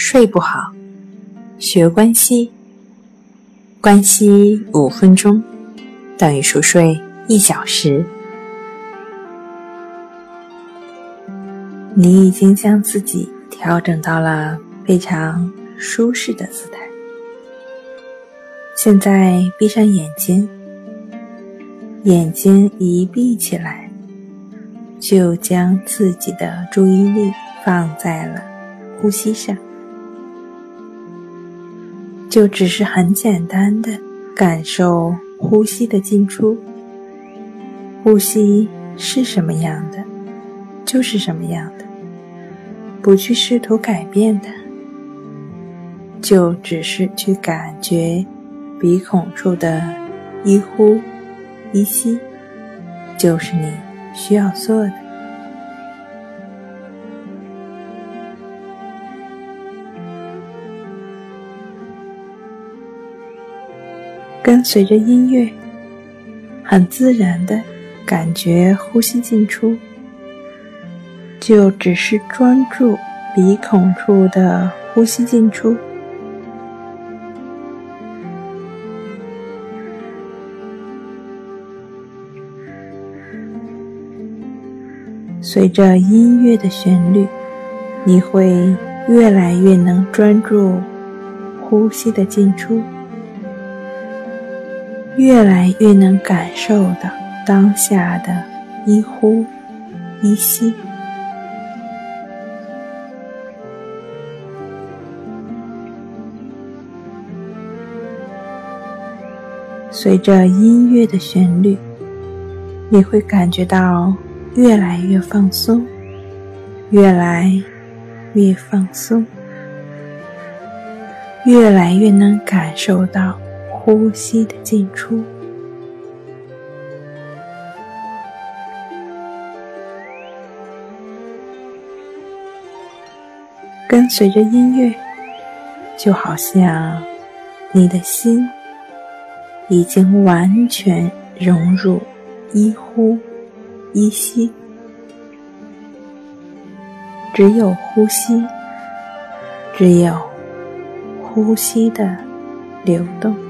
睡不好，学关西，关西五分钟。等于熟睡一小时。你已经将自己调整到了非常舒适的姿态。现在闭上眼睛，眼睛一闭起来，就将自己的注意力放在了呼吸上，就只是很简单的感受呼吸的进出。呼吸是什么样的，就是什么样的。不去试图改变它，就只是去感觉鼻孔处的一呼一吸，就是你需要做的。跟随着音乐，很自然的感觉呼吸进出。就只是专注鼻孔处的呼吸进出，随着音乐的旋律，你会越来越能专注呼吸的进出，越来越能感受到当下的一呼一吸。随着音乐的旋律，你会感觉到越来越放松，越来越放松，越来越能感受到呼吸的进出。跟随着音乐，就好像你的心。已经完全融入一呼一吸，只有呼吸，只有呼吸的流动。